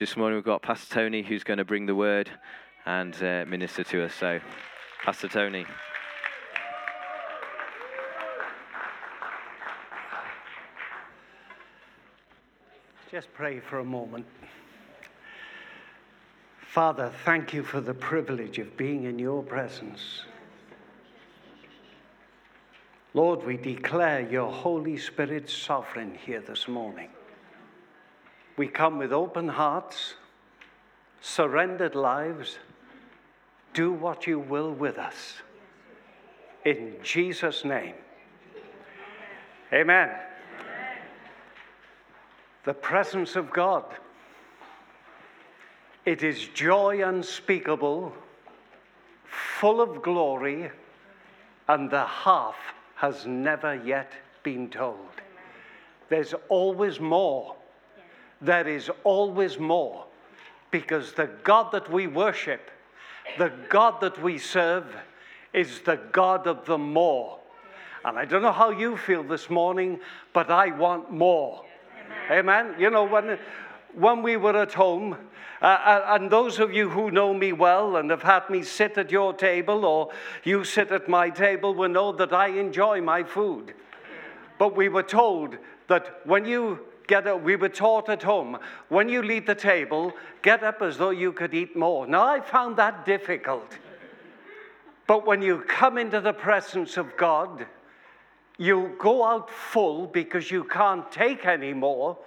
This morning we've got Pastor Tony who's going to bring the word and uh, minister to us. So, Pastor Tony. Just pray for a moment. Father, thank you for the privilege of being in your presence. Lord, we declare your Holy Spirit sovereign here this morning. We come with open hearts, surrendered lives. Do what you will with us. In Jesus' name. Amen. The presence of God. It is joy unspeakable, full of glory, and the half has never yet been told. There's always more there is always more because the God that we worship, the God that we serve, is the God of the more. And I don't know how you feel this morning, but I want more. Amen. Amen. You know, when, when we were at home, uh, uh, and those of you who know me well and have had me sit at your table or you sit at my table will know that I enjoy my food. But we were told that when you get up. We were taught at home when you leave the table, get up as though you could eat more. Now, I found that difficult. But when you come into the presence of God, you go out full because you can't take any more,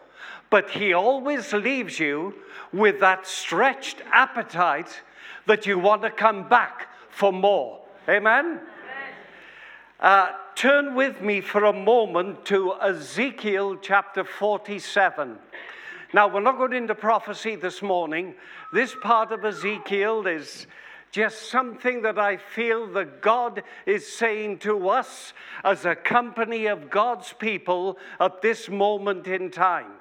but He always leaves you with that stretched appetite that you want to come back for more. Amen? Uh, turn with me for a moment to Ezekiel chapter 47. Now, we're not going into prophecy this morning. This part of Ezekiel is just something that I feel that God is saying to us as a company of God's people at this moment in time.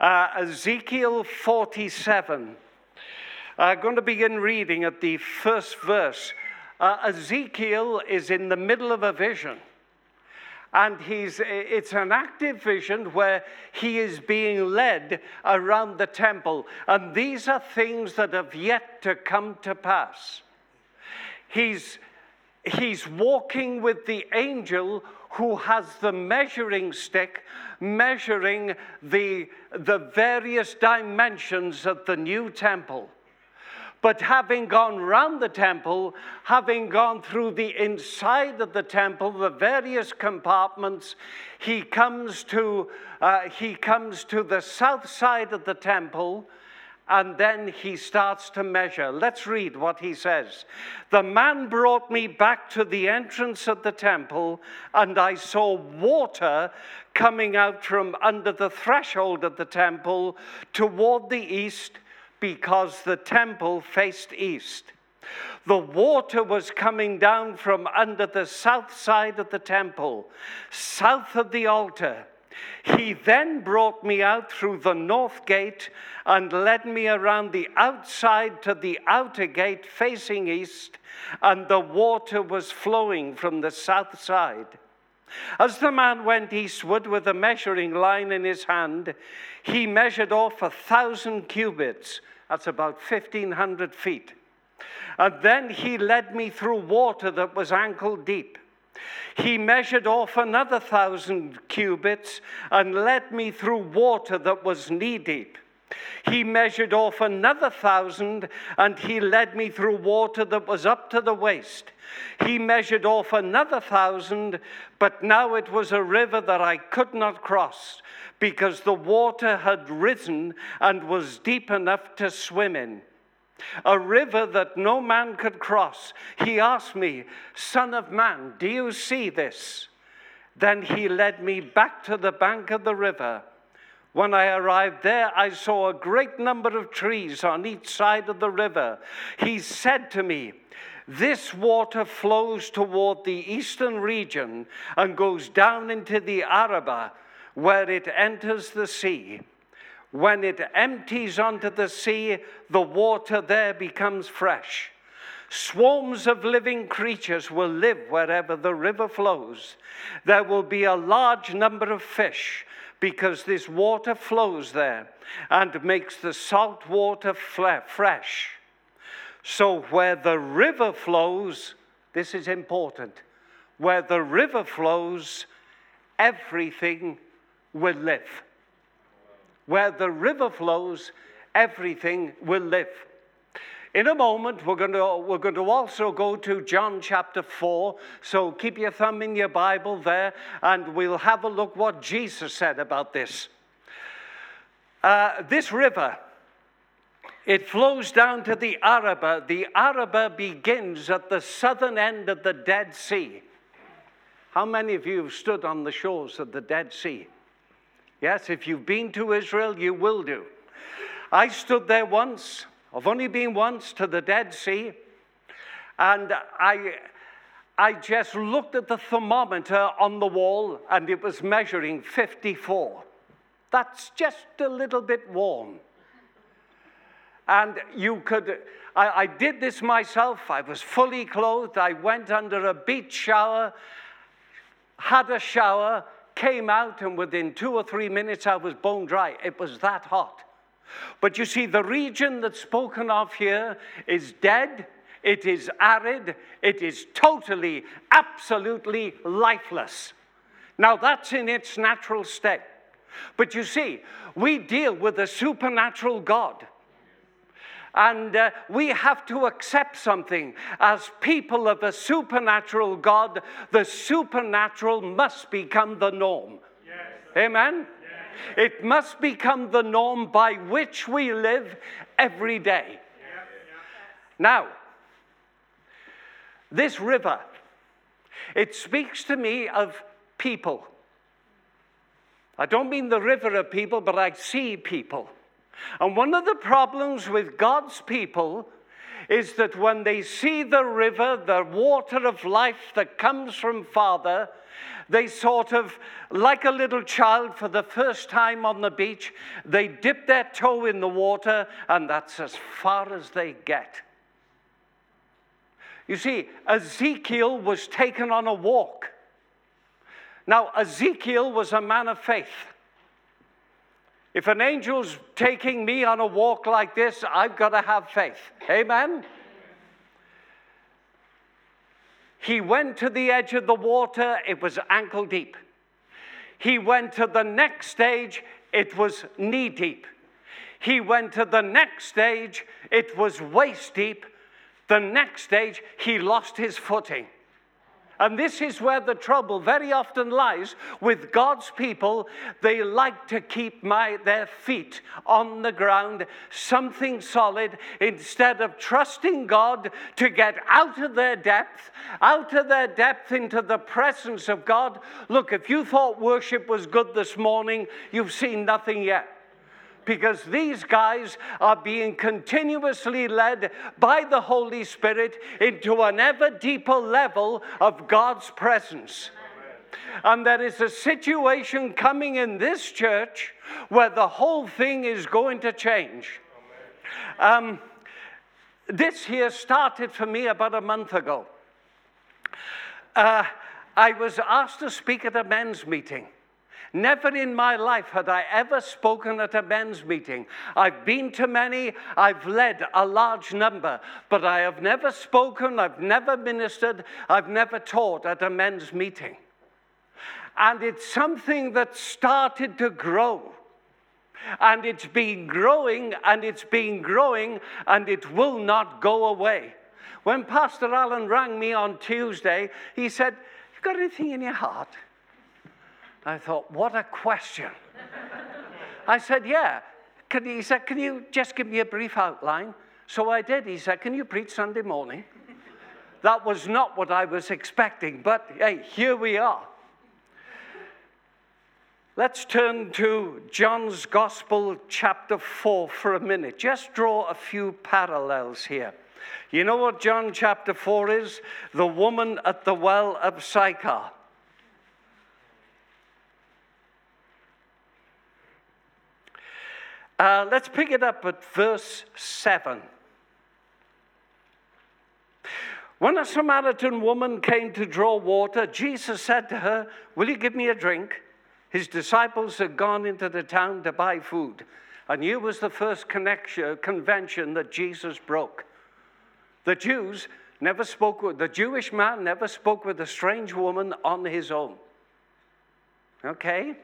Uh, Ezekiel 47. I'm going to begin reading at the first verse uh, Ezekiel is in the middle of a vision. And he's, it's an active vision where he is being led around the temple. And these are things that have yet to come to pass. He's, he's walking with the angel who has the measuring stick measuring the, the various dimensions of the new temple. But having gone round the temple, having gone through the inside of the temple, the various compartments, he comes to, uh, he comes to the south side of the temple and then he starts to measure. Let's read what he says. The man brought me back to the entrance of the temple, and I saw water coming out from under the threshold of the temple toward the east because the temple faced east. The water was coming down from under the south side of the temple, south of the altar. He then brought me out through the north gate and led me around the outside to the outer gate facing east, and the water was flowing from the south side. As the man went eastward with a measuring line in his hand, he measured off a thousand cubits that's about 1,500 feet. And then he led me through water that was ankle deep. He measured off another thousand cubits and led me through water that was knee deep. He measured off another thousand and he led me through water that was up to the waist. He measured off another thousand, but now it was a river that I could not cross because the water had risen and was deep enough to swim in. A river that no man could cross. He asked me, Son of man, do you see this? Then he led me back to the bank of the river. When I arrived there, I saw a great number of trees on each side of the river. He said to me, This water flows toward the eastern region and goes down into the Arabah, where it enters the sea. When it empties onto the sea, the water there becomes fresh. Swarms of living creatures will live wherever the river flows. There will be a large number of fish because this water flows there and makes the salt water fresh. So, where the river flows, this is important, where the river flows, everything will live. Where the river flows, everything will live. In a moment, we're going, to, we're going to also go to John chapter 4. So keep your thumb in your Bible there, and we'll have a look what Jesus said about this. Uh, this river, it flows down to the Arabah. The Arabah begins at the southern end of the Dead Sea. How many of you have stood on the shores of the Dead Sea? Yes, if you've been to Israel, you will do. I stood there once. I've only been once to the Dead Sea, and I, I just looked at the thermometer on the wall, and it was measuring 54. That's just a little bit warm. And you could, I, I did this myself. I was fully clothed. I went under a beach shower, had a shower, came out, and within two or three minutes I was bone dry. It was that hot. But you see, the region that's spoken of here is dead, it is arid, it is totally, absolutely lifeless. Now, that's in its natural state. But you see, we deal with a supernatural God. And uh, we have to accept something. As people of a supernatural God, the supernatural must become the norm. Yes, Amen? It must become the norm by which we live every day. Now, this river, it speaks to me of people. I don't mean the river of people, but I see people. And one of the problems with God's people is that when they see the river, the water of life that comes from Father, they sort of, like a little child for the first time on the beach, they dip their toe in the water, and that's as far as they get. You see, Ezekiel was taken on a walk. Now, Ezekiel was a man of faith. If an angel's taking me on a walk like this, I've got to have faith. Amen? He went to the edge of the water, it was ankle deep. He went to the next stage, it was knee deep. He went to the next stage, it was waist deep. The next stage, he lost his footing. And this is where the trouble very often lies with God's people. They like to keep my, their feet on the ground, something solid, instead of trusting God to get out of their depth, out of their depth into the presence of God. Look, if you thought worship was good this morning, you've seen nothing yet because these guys are being continuously led by the Holy Spirit into an ever deeper level of God's presence. And there is a situation coming in this church where the whole thing is going to change. Um, this here started for me about a month ago. Uh, I was asked to speak at a men's meeting. Never in my life had I ever spoken at a men's meeting. I've been to many, I've led a large number, but I have never spoken, I've never ministered, I've never taught at a men's meeting. And it's something that started to grow. And it's been growing and it's been growing and it will not go away. When Pastor Allen rang me on Tuesday, he said, You got anything in your heart? I thought, what a question. I said, yeah. Can, he said, can you just give me a brief outline? So I did. He said, can you preach Sunday morning? That was not what I was expecting, but hey, here we are. Let's turn to John's Gospel, chapter 4, for a minute. Just draw a few parallels here. You know what John chapter 4 is? The woman at the well of Sychar. Uh, let's pick it up at verse 7. When a Samaritan woman came to draw water, Jesus said to her, Will you give me a drink? His disciples had gone into the town to buy food. And here was the first connection, convention that Jesus broke. The Jews never spoke with, the Jewish man never spoke with a strange woman on his own. Okay?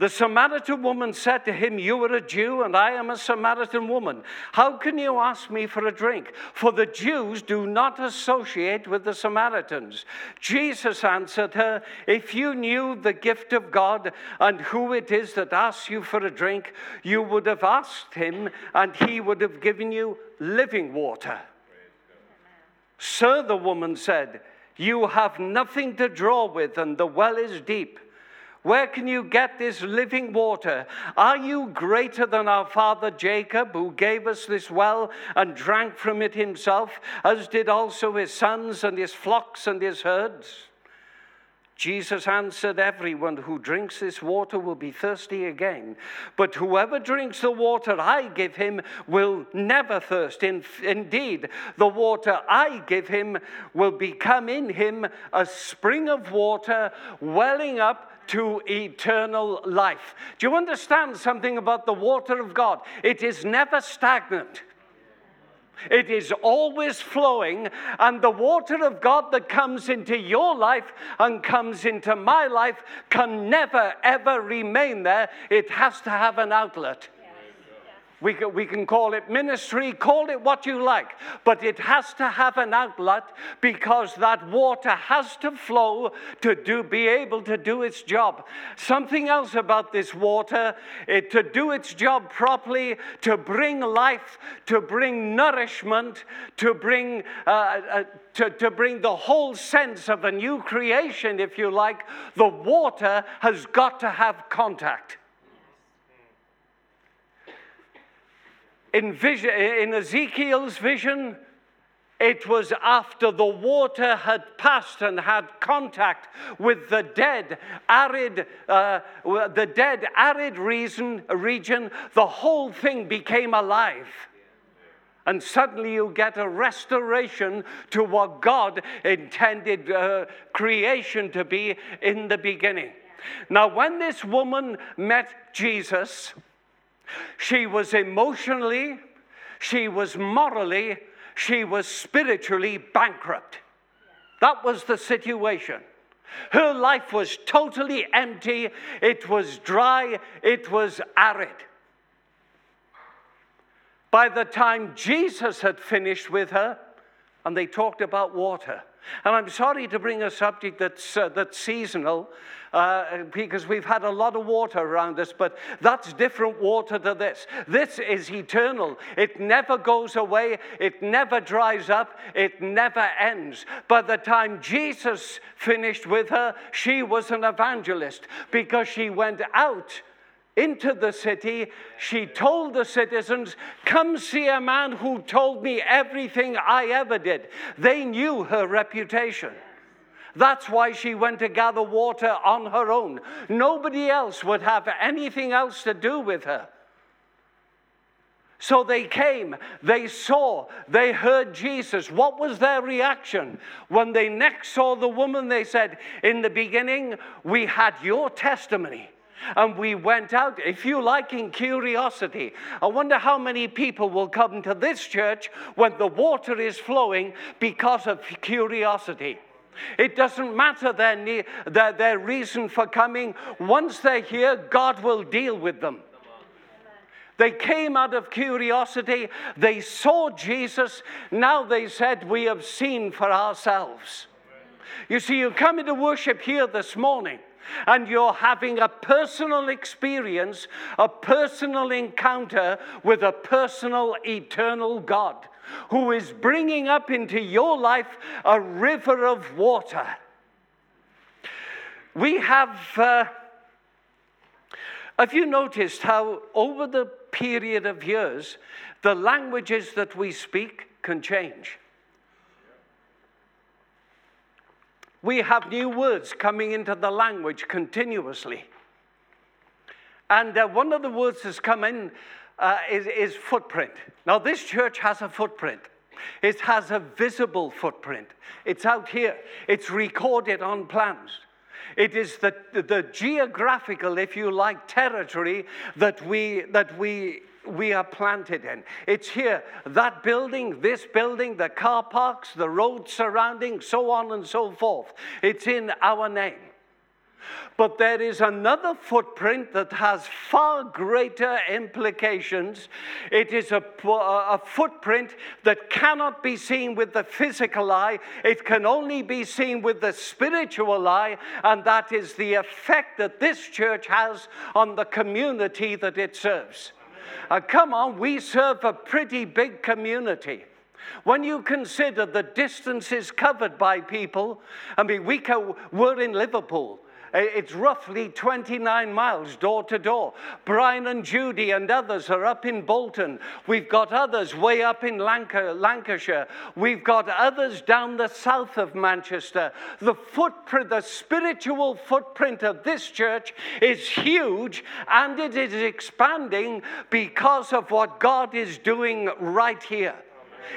The Samaritan woman said to him, You are a Jew, and I am a Samaritan woman. How can you ask me for a drink? For the Jews do not associate with the Samaritans. Jesus answered her, If you knew the gift of God and who it is that asks you for a drink, you would have asked him, and he would have given you living water. Sir, the woman said, You have nothing to draw with, and the well is deep. Where can you get this living water? Are you greater than our father Jacob, who gave us this well and drank from it himself, as did also his sons and his flocks and his herds? Jesus answered, Everyone who drinks this water will be thirsty again. But whoever drinks the water I give him will never thirst. In, indeed, the water I give him will become in him a spring of water welling up to eternal life. Do you understand something about the water of God? It is never stagnant. It is always flowing, and the water of God that comes into your life and comes into my life can never, ever remain there. It has to have an outlet. We can, we can call it ministry, call it what you like, but it has to have an outlet because that water has to flow to do, be able to do its job. Something else about this water, it, to do its job properly, to bring life, to bring nourishment, to bring, uh, uh, to, to bring the whole sense of a new creation, if you like, the water has got to have contact. In, vision, in Ezekiel's vision, it was after the water had passed and had contact with the dead, arid, uh, the dead, arid reason, region, the whole thing became alive. And suddenly you get a restoration to what God intended uh, creation to be in the beginning. Now, when this woman met Jesus, she was emotionally, she was morally, she was spiritually bankrupt. That was the situation. Her life was totally empty, it was dry, it was arid. By the time Jesus had finished with her, and they talked about water, and I'm sorry to bring a subject that's, uh, that's seasonal uh, because we've had a lot of water around us, but that's different water to this. This is eternal. It never goes away, it never dries up, it never ends. By the time Jesus finished with her, she was an evangelist because she went out into the city, she told the citizens, Come see a man who told me everything I ever did. They knew her reputation. That's why she went to gather water on her own. Nobody else would have anything else to do with her. So they came, they saw, they heard Jesus. What was their reaction? When they next saw the woman, they said, In the beginning, we had your testimony. And we went out, if you like, in curiosity. I wonder how many people will come to this church when the water is flowing because of curiosity. It doesn't matter their, their, their reason for coming. Once they're here, God will deal with them. They came out of curiosity. They saw Jesus. Now they said, We have seen for ourselves. You see, you come into worship here this morning and you're having a personal experience, a personal encounter with a personal, eternal God who is bringing up into your life a river of water. We have. Uh, have you noticed how, over the period of years, the languages that we speak can change? We have new words coming into the language continuously. And uh, one of the words that's come in uh, is, is footprint. Now, this church has a footprint. It has a visible footprint. It's out here. It's recorded on plans. It is the, the geographical, if you like, territory that we, that we we are planted in. It's here, that building, this building, the car parks, the roads surrounding, so on and so forth. It's in our name. But there is another footprint that has far greater implications. It is a, a, footprint that cannot be seen with the physical eye, it can only be seen with the spiritual eye, and that is the effect that this church has on the community that it serves. Uh, come on, we serve a pretty big community. When you consider the distances covered by people, I mean, we co- we're in Liverpool. Eh, it's roughly 29 miles door to door. Brian and Judy and others are up in Bolton. We've got others way up in Lancashire. We've got others down the south of Manchester. The footprint, the spiritual footprint of this church is huge and it is expanding because of what God is doing right here.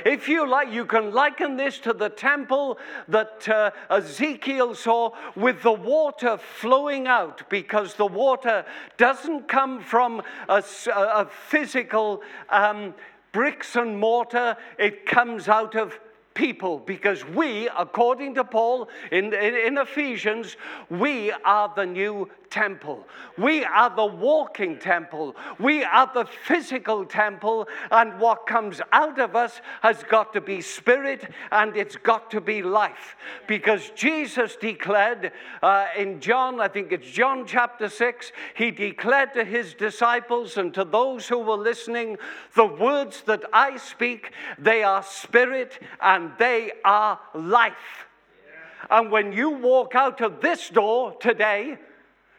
If you like, you can liken this to the temple that uh, Ezekiel saw with the water flowing out because the water doesn't come from a, a physical um, bricks and mortar, it comes out of people because we, according to Paul in, in, in, Ephesians, we are the new temple. We are the walking temple. We are the physical temple, and what comes out of us has got to be spirit and it's got to be life. Because Jesus declared uh, in John, I think it's John chapter 6, he declared to his disciples and to those who were listening, the words that I speak, they are spirit and they are life. And when you walk out of this door today,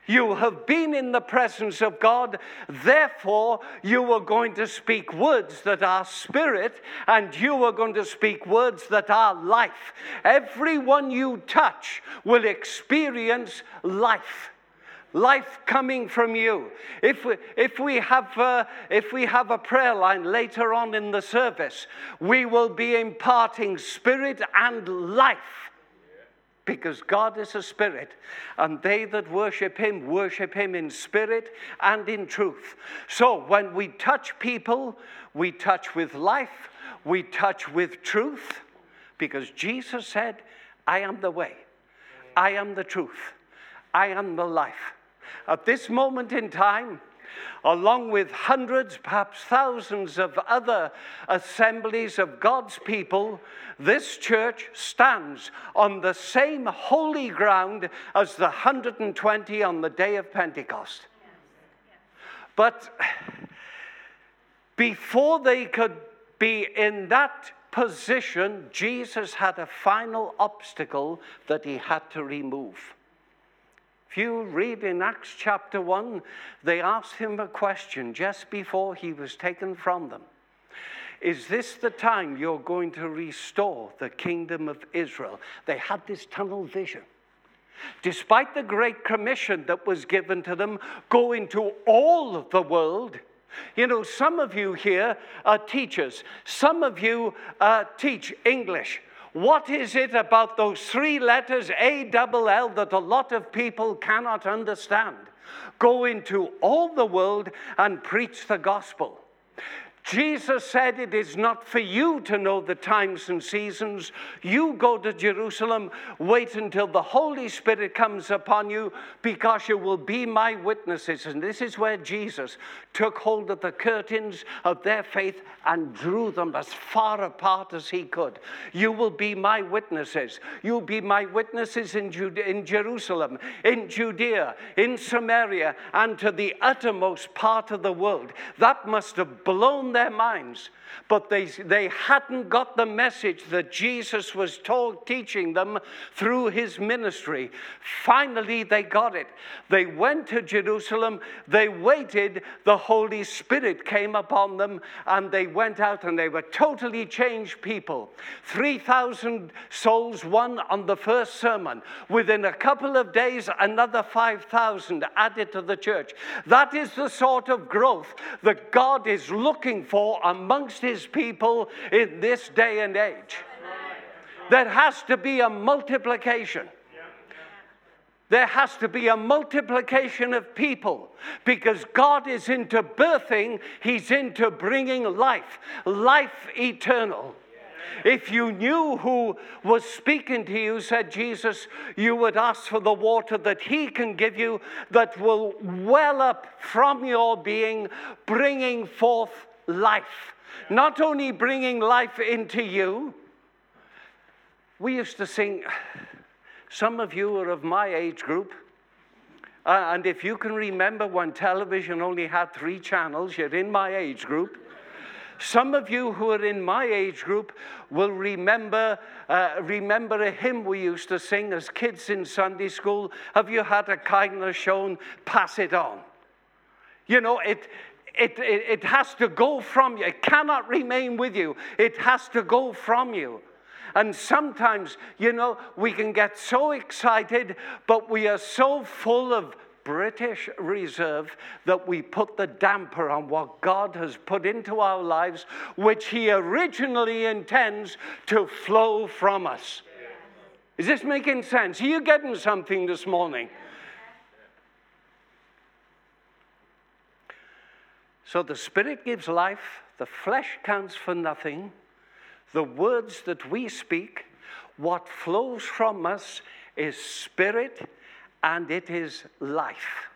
you have been in the presence of God, therefore, you are going to speak words that are spirit, and you are going to speak words that are life. Everyone you touch will experience life life coming from you. If we, if we, have, uh, if we have a prayer line later on in the service, we will be imparting spirit and life because God is a spirit, and they that worship him worship him in spirit and in truth. So when we touch people, we touch with life, we touch with truth, because Jesus said, I am the way, I am the truth, I am the life. At this moment in time, along with hundreds, perhaps thousands of other assemblies of God's people, this church stands on the same holy ground as the 120 on the day of Pentecost. But before they could be in that position, Jesus had a final obstacle that he had to remove. If you read in Acts chapter 1, they asked him a question just before he was taken from them. Is this the time you're going to restore the kingdom of Israel? They had this tunnel vision. Despite the great commission that was given to them, go into all of the world. You know, some of you here are teachers, some of you uh, teach English. What is it about those three letters, A double L, that a lot of people cannot understand? Go into all the world and preach the gospel. Jesus said, It is not for you to know the times and seasons. You go to Jerusalem, wait until the Holy Spirit comes upon you, because you will be my witnesses. And this is where Jesus took hold of the curtains of their faith and drew them as far apart as he could. You will be my witnesses. You'll be my witnesses in, in Jerusalem, in Judea, in Samaria, and to the uttermost part of the world. That must have blown their minds but they, they hadn't got the message that Jesus was told, teaching them through his ministry. Finally, they got it. They went to Jerusalem, they waited, the Holy Spirit came upon them, and they went out and they were totally changed people. 3,000 souls won on the first sermon. Within a couple of days, another 5,000 added to the church. That is the sort of growth that God is looking for amongst his people in this day and age. There has to be a multiplication. There has to be a multiplication of people because God is into birthing, He's into bringing life, life eternal. If you knew who was speaking to you, said Jesus, you would ask for the water that He can give you that will well up from your being, bringing forth life. Not only bringing life into you, we used to sing, some of you are of my age group. Uh, and if you can remember when television only had three channels, you're in my age group. Some of you who are in my age group will remember, uh, remember a hymn we used to sing as kids in Sunday school. Have you had a kindness shown? Pass it on. You know, it, it, it, it has to go from you. It cannot remain with you. It has to go from you. And sometimes, you know, we can get so excited, but we are so full of British Reserve that we put the damper on what God has put into our lives, which He originally intends to flow from us. Is this making sense? Are you getting something this morning? So the Spirit gives life, the flesh counts for nothing. The words that we speak, what flows from us is spirit and it is life.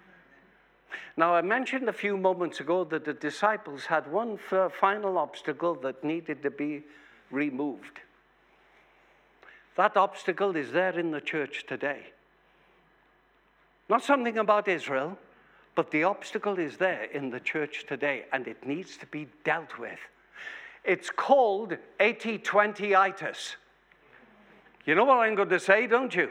Now, I mentioned a few moments ago that the disciples had one final obstacle that needed to be removed. That obstacle is there in the church today. Not something about Israel, but the obstacle is there in the church today and it needs to be dealt with. It's called 80 20 itis. You know what I'm going to say, don't you?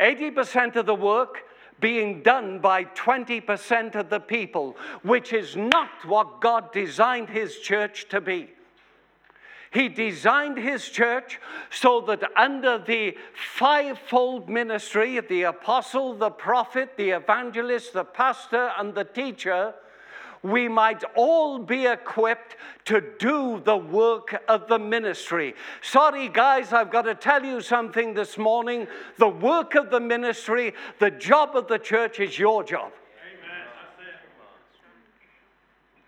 80% of the work being done by 20% of the people, which is not what God designed His church to be. He designed his church so that under the fivefold ministry of the apostle, the prophet, the evangelist, the pastor, and the teacher, we might all be equipped to do the work of the ministry. Sorry, guys, I've got to tell you something this morning. The work of the ministry, the job of the church is your job.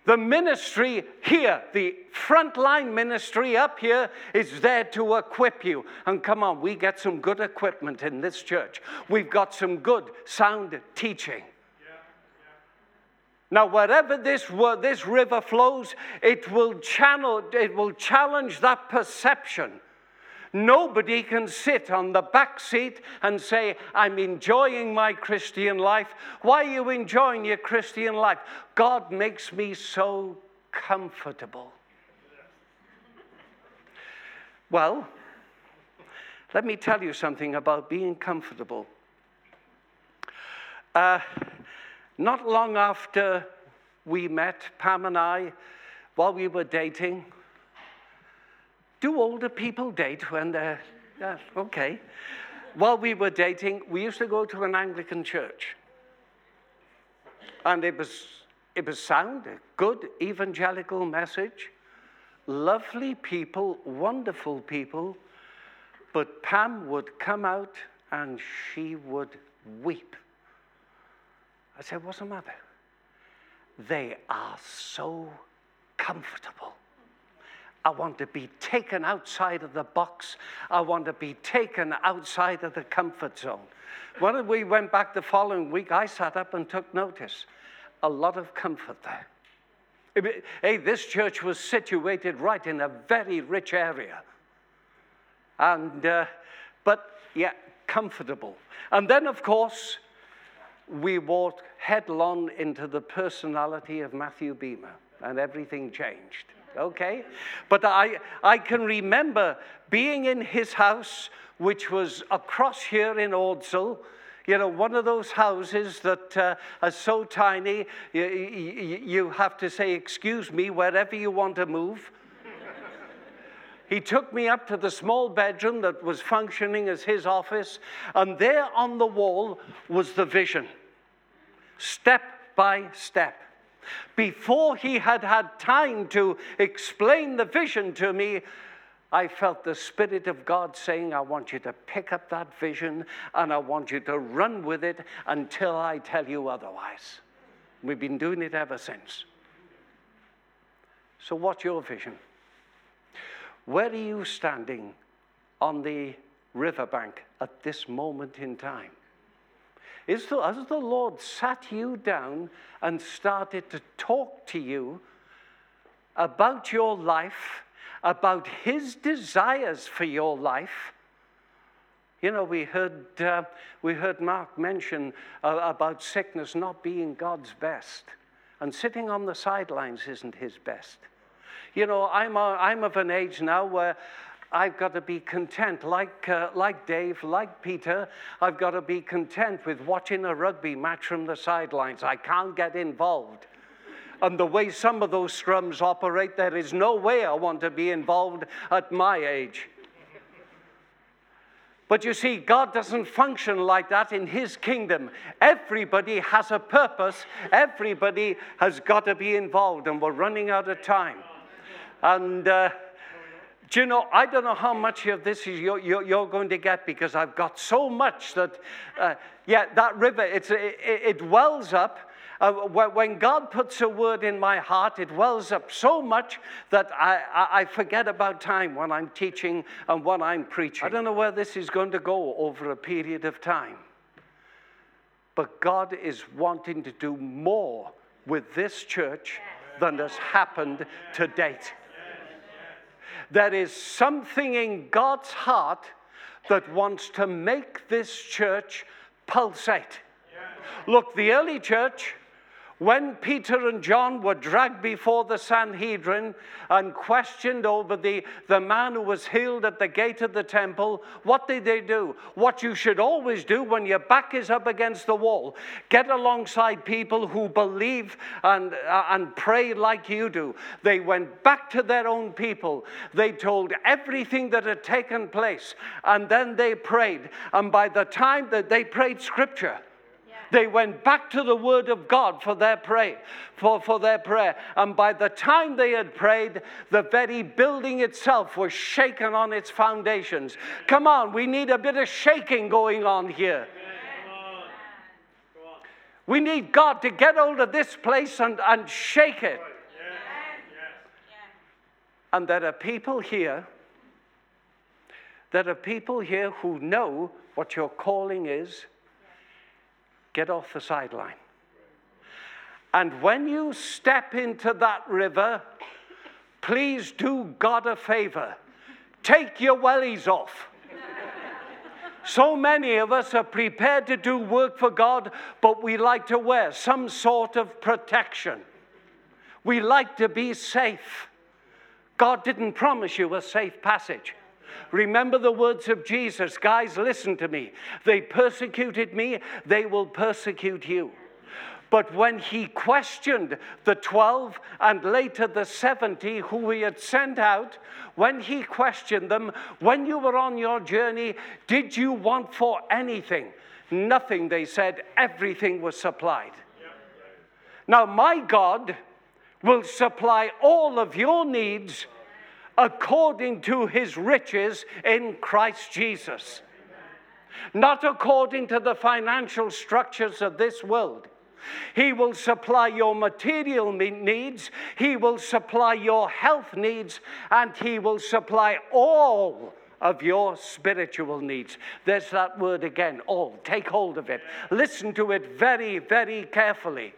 The ministry here, the frontline ministry up here, is there to equip you. And come on, we get some good equipment in this church. We've got some good, sound teaching. Now, wherever this, this river flows, it will channel, it will challenge that perception. Nobody can sit on the back seat and say, I'm enjoying my Christian life. Why are you enjoying your Christian life? God makes me so comfortable. Well, let me tell you something about being comfortable. Uh, not long after we met, Pam and I, while we were dating, do older people date when they're, yeah, okay. While we were dating, we used to go to an Anglican church. And it was, it was sound, a good evangelical message, lovely people, wonderful people. But Pam would come out and she would weep I said, What's the matter? They are so comfortable. I want to be taken outside of the box. I want to be taken outside of the comfort zone. When we went back the following week, I sat up and took notice. A lot of comfort there. Hey, this church was situated right in a very rich area. And, uh, but yeah, comfortable. And then, of course, we walked headlong into the personality of Matthew Beamer, and everything changed. Okay? But I, I can remember being in his house, which was across here in Ordsall. You know, one of those houses that uh, are so tiny, you, you, you have to say, Excuse me, wherever you want to move. He took me up to the small bedroom that was functioning as his office, and there on the wall was the vision step by step. Before he had had time to explain the vision to me, I felt the Spirit of God saying, I want you to pick up that vision and I want you to run with it until I tell you otherwise. We've been doing it ever since. So, what's your vision? Where are you standing on the riverbank at this moment in time? Is the, has the Lord sat you down and started to talk to you about your life, about His desires for your life? You know, we heard, uh, we heard Mark mention uh, about sickness not being God's best, and sitting on the sidelines isn't His best. You know, I'm, a, I'm of an age now where I've got to be content, like, uh, like Dave, like Peter, I've got to be content with watching a rugby match from the sidelines. I can't get involved. And the way some of those scrums operate, there is no way I want to be involved at my age. But you see, God doesn't function like that in His kingdom. Everybody has a purpose, everybody has got to be involved, and we're running out of time. And uh, do you know, I don't know how much of this is you're, you're, you're going to get because I've got so much that, uh, yeah, that river, it's, it, it wells up. Uh, when God puts a word in my heart, it wells up so much that I, I, forget about time when I'm teaching and when I'm preaching. I don't know where this is going to go over a period of time. But God is wanting to do more with this church than has happened to date. There is something in God's heart that wants to make this church pulsate. Look, the early church when Peter and John were dragged before the Sanhedrin and questioned over the, the man who was healed at the gate of the temple, what did they do? What you should always do when your back is up against the wall get alongside people who believe and, uh, and pray like you do. They went back to their own people, they told everything that had taken place, and then they prayed. And by the time that they prayed scripture, they went back to the Word of God for their, pray, for, for their prayer. And by the time they had prayed, the very building itself was shaken on its foundations. Come on, we need a bit of shaking going on here. We need God to get hold of this place and, and shake it. And there are people here, there are people here who know what your calling is get off the sideline. And when you step into that river, please do God a favor. Take your wellies off. So many of us are prepared to do work for God, but we like to wear some sort of protection. We like to be safe. God didn't promise you a safe passage. Remember the words of Jesus. Guys, listen to me. They persecuted me, they will persecute you. But when he questioned the 12 and later the 70 who he had sent out, when he questioned them, when you were on your journey, did you want for anything? Nothing, they said. Everything was supplied. Now, my God will supply all of your needs according to his riches in Christ Jesus. Not according to the financial structures of this world. He will supply your material needs, He will supply your health needs, and He will supply all of your spiritual needs. There's that word again, all. Take hold of it. Listen to it very, very carefully.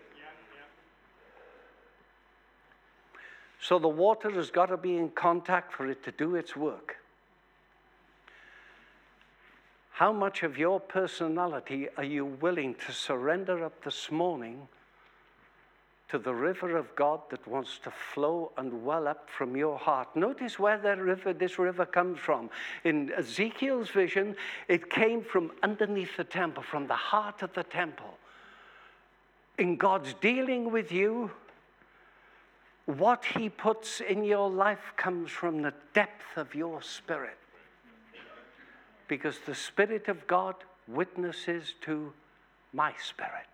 So the water has got to be in contact for it to do its work. How much of your personality are you willing to surrender up this morning to the river of God that wants to flow and well up from your heart? Notice where that river, this river comes from. In Ezekiel's vision, it came from underneath the temple, from the heart of the temple. In God's dealing with you, what He puts in your life comes from the depth of your spirit. Because the Spirit of God witnesses to my spirit.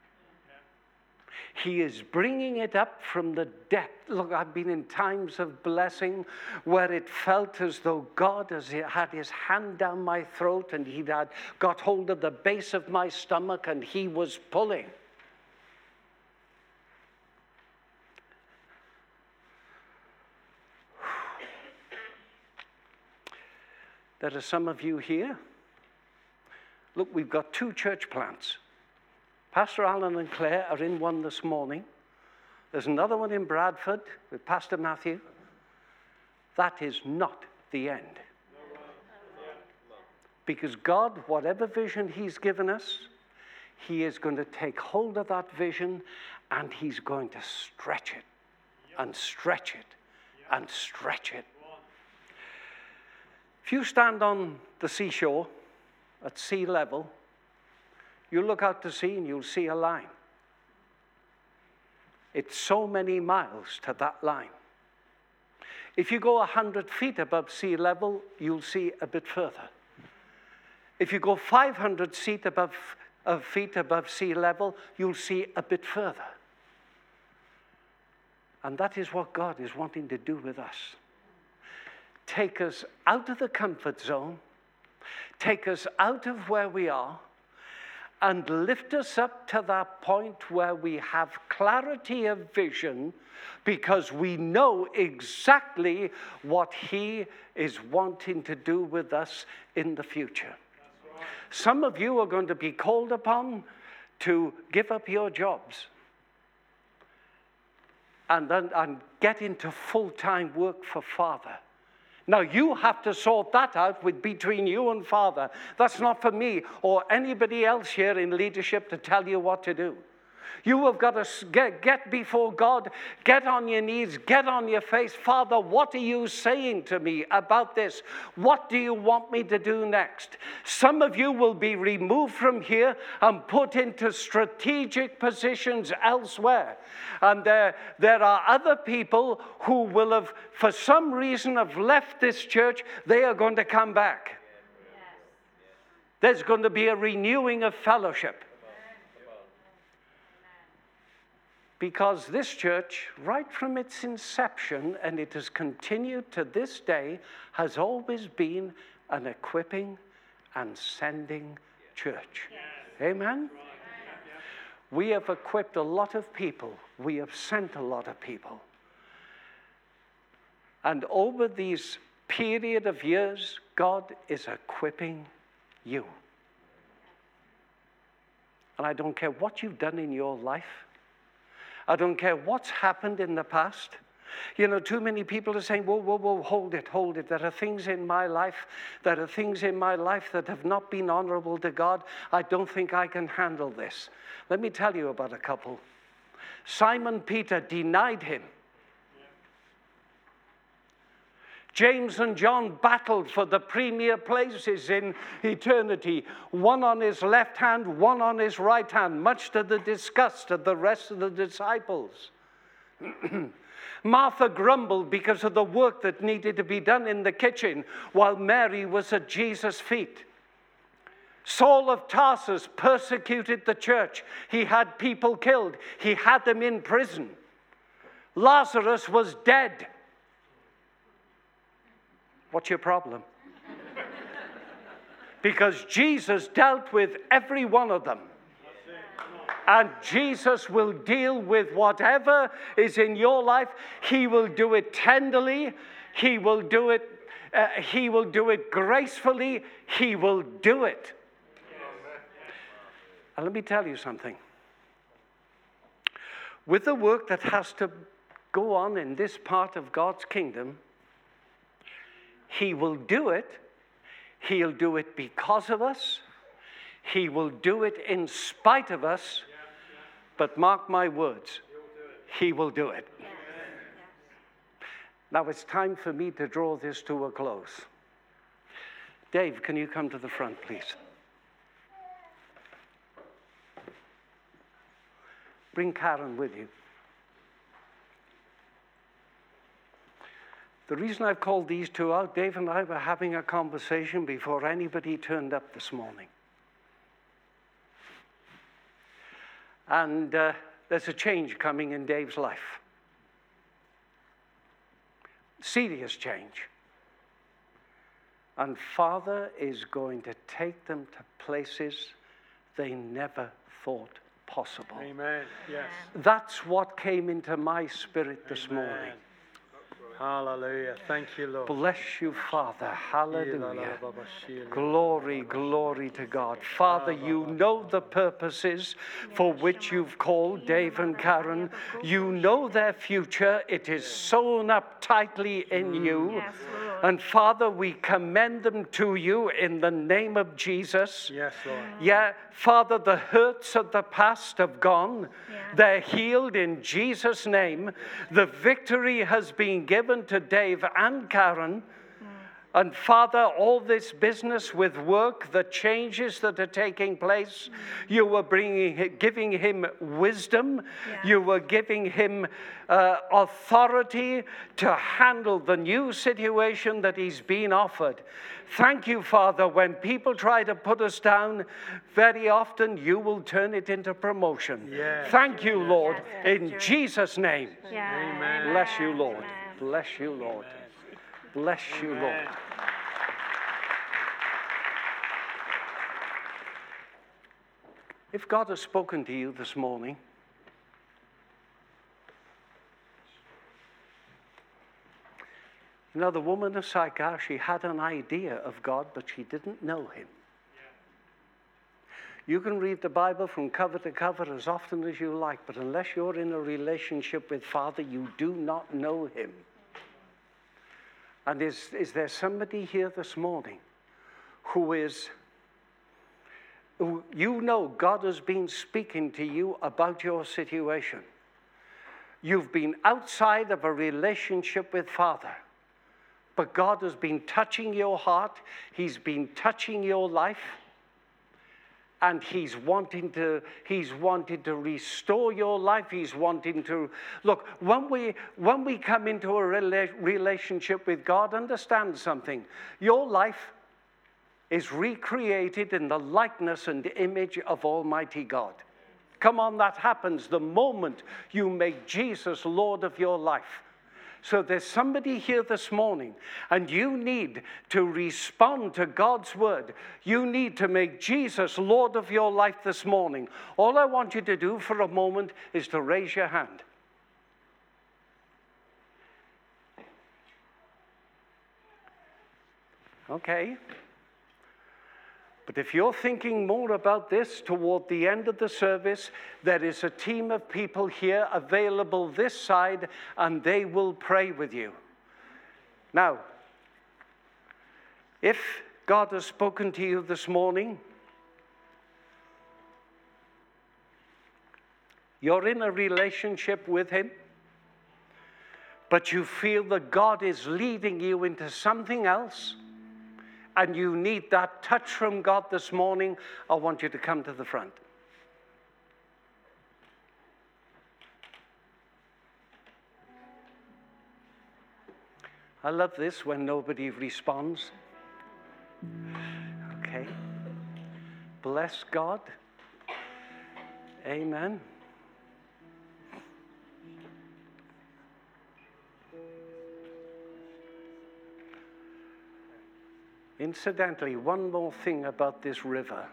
He is bringing it up from the depth. Look, I've been in times of blessing where it felt as though God has had his hand down my throat and he had got hold of the base of my stomach and he was pulling. There are some of you here. Look, we've got two church plants. Pastor Alan and Claire are in one this morning. There's another one in Bradford with Pastor Matthew. That is not the end. Because God, whatever vision He's given us, He is going to take hold of that vision and He's going to stretch it and stretch it and stretch it. If you stand on the seashore at sea level, you look out to sea and you'll see a line. It's so many miles to that line. If you go 100 feet above sea level, you'll see a bit further. If you go 500 feet above, uh, feet above sea level, you'll see a bit further. And that is what God is wanting to do with us take us out of the comfort zone, take us out of where we are, and lift us up to that point where we have clarity of vision because we know exactly what He is wanting to do with us in the future. Some of you are going to be called upon to give up your jobs and, and get into full time work for Father. Now you have to sort that out with between you and Father. That's not for me or anybody else here in leadership to tell you what to do. You have got to get, get before God, get on your knees, get on your face. Father, what are you saying to me about this? What do you want me to do next? Some of you will be removed from here and put into strategic positions elsewhere. And there, there are other people who will have, for some reason, have left this church. They are going to come back. There's going to be a renewing of fellowship. Because this church, right from its inception, and it has continued to this day, has always been an equipping and sending church. Yes. Amen? We have equipped a lot of people, we have sent a lot of people. And over these period of years, God is equipping you. And I don't care what you've done in your life. I don't care what's happened in the past. You know, too many people are saying, whoa, whoa, whoa, hold it, hold it. There are things in my life, there are things in my life that have not been honorable to God. I don't think I can handle this. Let me tell you about a couple. Simon Peter denied him. James and John battled for the premier places in eternity, one on his left hand, one on his right hand, much to the disgust of the rest of the disciples. Martha grumbled because of the work that needed to be done in the kitchen while Mary was at Jesus' feet. Saul of Tarsus persecuted the church. He had people killed, he had them in prison. Lazarus was dead. What's your problem? because Jesus dealt with every one of them. And Jesus will deal with whatever is in your life. He will do it tenderly. He will do it. Uh, he will do it gracefully. He will do it. And let me tell you something. With the work that has to go on in this part of God's kingdom, he will do it. He'll do it because of us. He will do it in spite of us. But mark my words, He will do it. Now it's time for me to draw this to a close. Dave, can you come to the front, please? Bring Karen with you. The reason I've called these two out, Dave and I were having a conversation before anybody turned up this morning. And uh, there's a change coming in Dave's life. Serious change. And Father is going to take them to places they never thought possible. Amen. Yes. That's what came into my spirit this Amen. morning. Hallelujah. Thank you, Lord. Bless you, Father. Hallelujah. Glory, glory to God. Father, you know the purposes for which you've called Dave and Karen. You know their future. It is sewn up tightly in mm. you. Yes, Lord. And Father, we commend them to you in the name of Jesus. Yes, Lord. Yeah, Father, the hurts of the past have gone. Yeah. They're healed in Jesus' name. The victory has been given to Dave and Karen. And Father, all this business with work, the changes that are taking place, you were bringing, giving him wisdom. Yeah. You were giving him uh, authority to handle the new situation that he's been offered. Thank you, Father. When people try to put us down, very often you will turn it into promotion. Yes. Thank you, Lord, Yes, in Lord. Jesus' name. Yeah. Amen. Bless you, Lord. Amen. Bless you, Lord. Bless you, Lord. If God has spoken to you this morning, you know, the woman of Sychar, she had an idea of God, but she didn't know him. You can read the Bible from cover to cover as often as you like, but unless you're in a relationship with Father, you do not know him. And is, is there somebody here this morning who is you know God has been speaking to you about your situation. You've been outside of a relationship with Father, but God has been touching your heart, He's been touching your life. And he's wanting to he's wanting to restore your life he's wanting to look when we when we come into a rela- relationship with god understand something your life is recreated in the likeness and image of Almighty God. Come on, that happens the moment you make Jesus Lord of your life. So there's somebody here this morning, and you need to respond to God's word. You need to make Jesus Lord of your life this morning. All I want you to do for a moment is to raise your hand. Okay. But if you're thinking more about this toward the end of the service, there is a team of people here available this side, and they will pray with you. Now, if God has spoken to you this morning, you're in a relationship with Him, but you feel that God is leading you into something else and you need that touch from God this morning, I want you to come to the front. I love this when nobody responds. Okay. Bless God. Amen. Incidentally, one more thing about this river.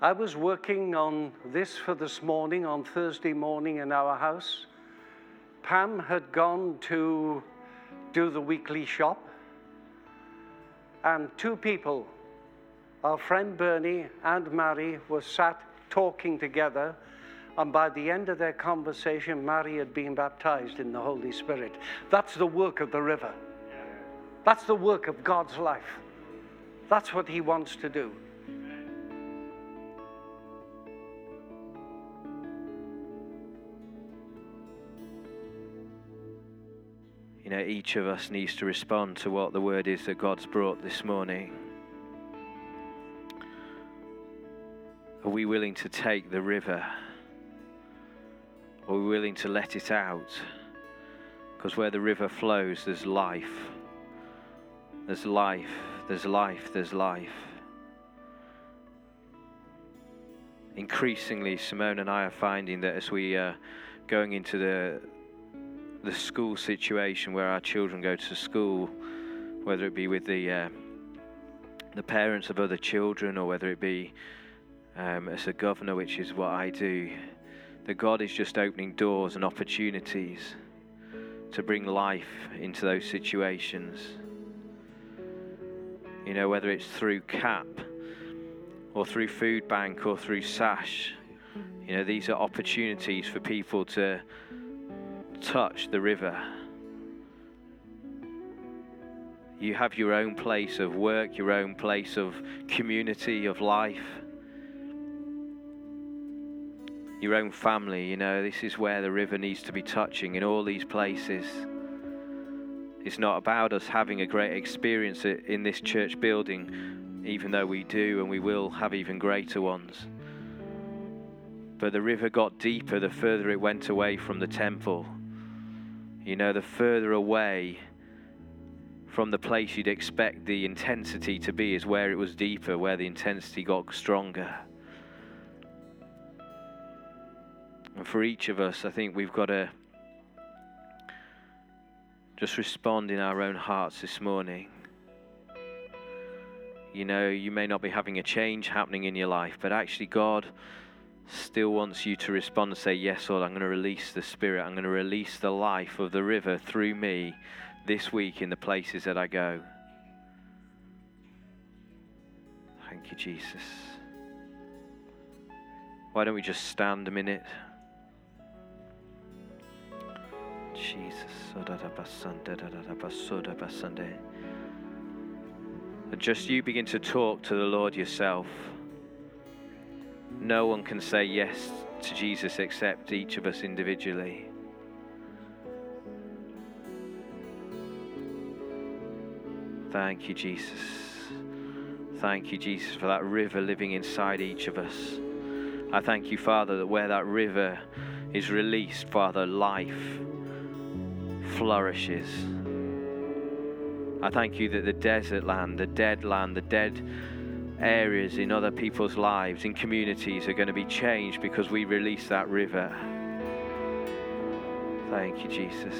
I was working on this for this morning, on Thursday morning in our house. Pam had gone to do the weekly shop, and two people, our friend Bernie and Mary, were sat talking together. And by the end of their conversation, Mary had been baptized in the Holy Spirit. That's the work of the river. That's the work of God's life. That's what He wants to do. You know, each of us needs to respond to what the word is that God's brought this morning. Are we willing to take the river? Are we willing to let it out? Because where the river flows, there's life. There's life, there's life, there's life. increasingly, Simone and I are finding that as we are going into the the school situation where our children go to school, whether it be with the uh, the parents of other children or whether it be um, as a governor, which is what I do, that God is just opening doors and opportunities to bring life into those situations. You know, whether it's through CAP or through Food Bank or through SASH, you know, these are opportunities for people to touch the river. You have your own place of work, your own place of community, of life, your own family. You know, this is where the river needs to be touching in all these places. It's not about us having a great experience in this church building, even though we do and we will have even greater ones. But the river got deeper the further it went away from the temple. You know, the further away from the place you'd expect the intensity to be is where it was deeper, where the intensity got stronger. And for each of us, I think we've got to just respond in our own hearts this morning. You know, you may not be having a change happening in your life, but actually, God still wants you to respond and say, Yes, Lord, I'm going to release the Spirit. I'm going to release the life of the river through me this week in the places that I go. Thank you, Jesus. Why don't we just stand a minute? Jesus. Just you begin to talk to the Lord yourself. No one can say yes to Jesus except each of us individually. Thank you, Jesus. Thank you, Jesus, for that river living inside each of us. I thank you, Father, that where that river is released, Father, life flourishes. I thank you that the desert land, the dead land, the dead areas in other people's lives, in communities, are going to be changed because we release that river. Thank you, Jesus.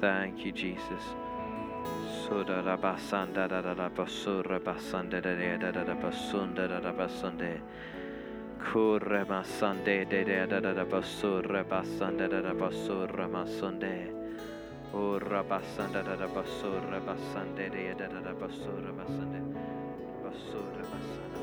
Thank you, Jesus. Kurre massande de de da da da bassurre bassande da da bassurre massande Urra bassanda da da bassurre bassande de da da da bassurre massande Bassurre massande